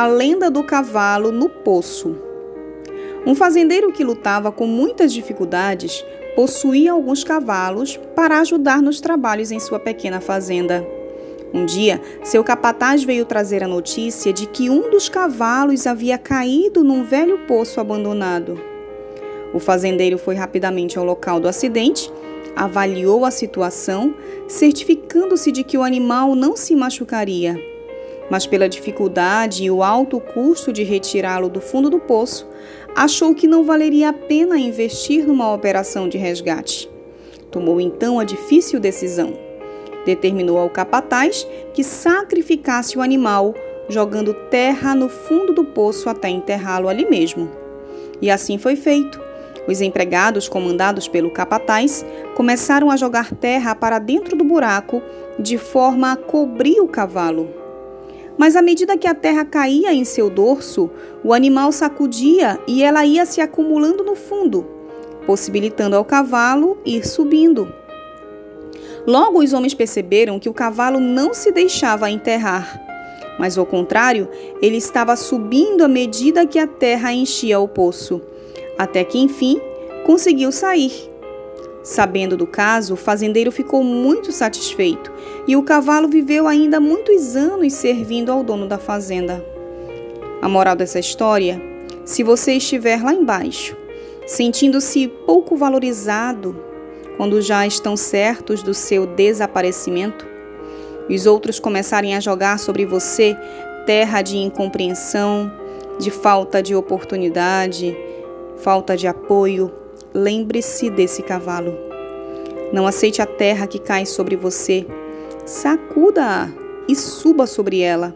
a lenda do cavalo no poço. Um fazendeiro que lutava com muitas dificuldades possuía alguns cavalos para ajudar nos trabalhos em sua pequena fazenda. Um dia, seu capataz veio trazer a notícia de que um dos cavalos havia caído num velho poço abandonado. O fazendeiro foi rapidamente ao local do acidente, avaliou a situação, certificando-se de que o animal não se machucaria. Mas, pela dificuldade e o alto custo de retirá-lo do fundo do poço, achou que não valeria a pena investir numa operação de resgate. Tomou então a difícil decisão. Determinou ao capataz que sacrificasse o animal, jogando terra no fundo do poço até enterrá-lo ali mesmo. E assim foi feito. Os empregados, comandados pelo capataz, começaram a jogar terra para dentro do buraco, de forma a cobrir o cavalo. Mas à medida que a terra caía em seu dorso, o animal sacudia e ela ia se acumulando no fundo, possibilitando ao cavalo ir subindo. Logo, os homens perceberam que o cavalo não se deixava enterrar, mas ao contrário, ele estava subindo à medida que a terra enchia o poço, até que enfim conseguiu sair. Sabendo do caso, o fazendeiro ficou muito satisfeito e o cavalo viveu ainda muitos anos servindo ao dono da fazenda. A moral dessa história: se você estiver lá embaixo, sentindo-se pouco valorizado, quando já estão certos do seu desaparecimento, e os outros começarem a jogar sobre você terra de incompreensão, de falta de oportunidade, falta de apoio, lembre-se desse cavalo. Não aceite a terra que cai sobre você, sacuda-a e suba sobre ela.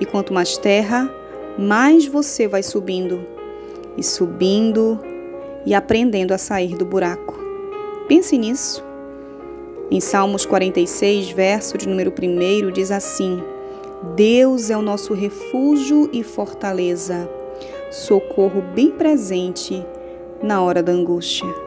E quanto mais terra, mais você vai subindo, e subindo e aprendendo a sair do buraco. Pense nisso. Em Salmos 46, verso de número 1, diz assim: Deus é o nosso refúgio e fortaleza, socorro bem presente na hora da angústia.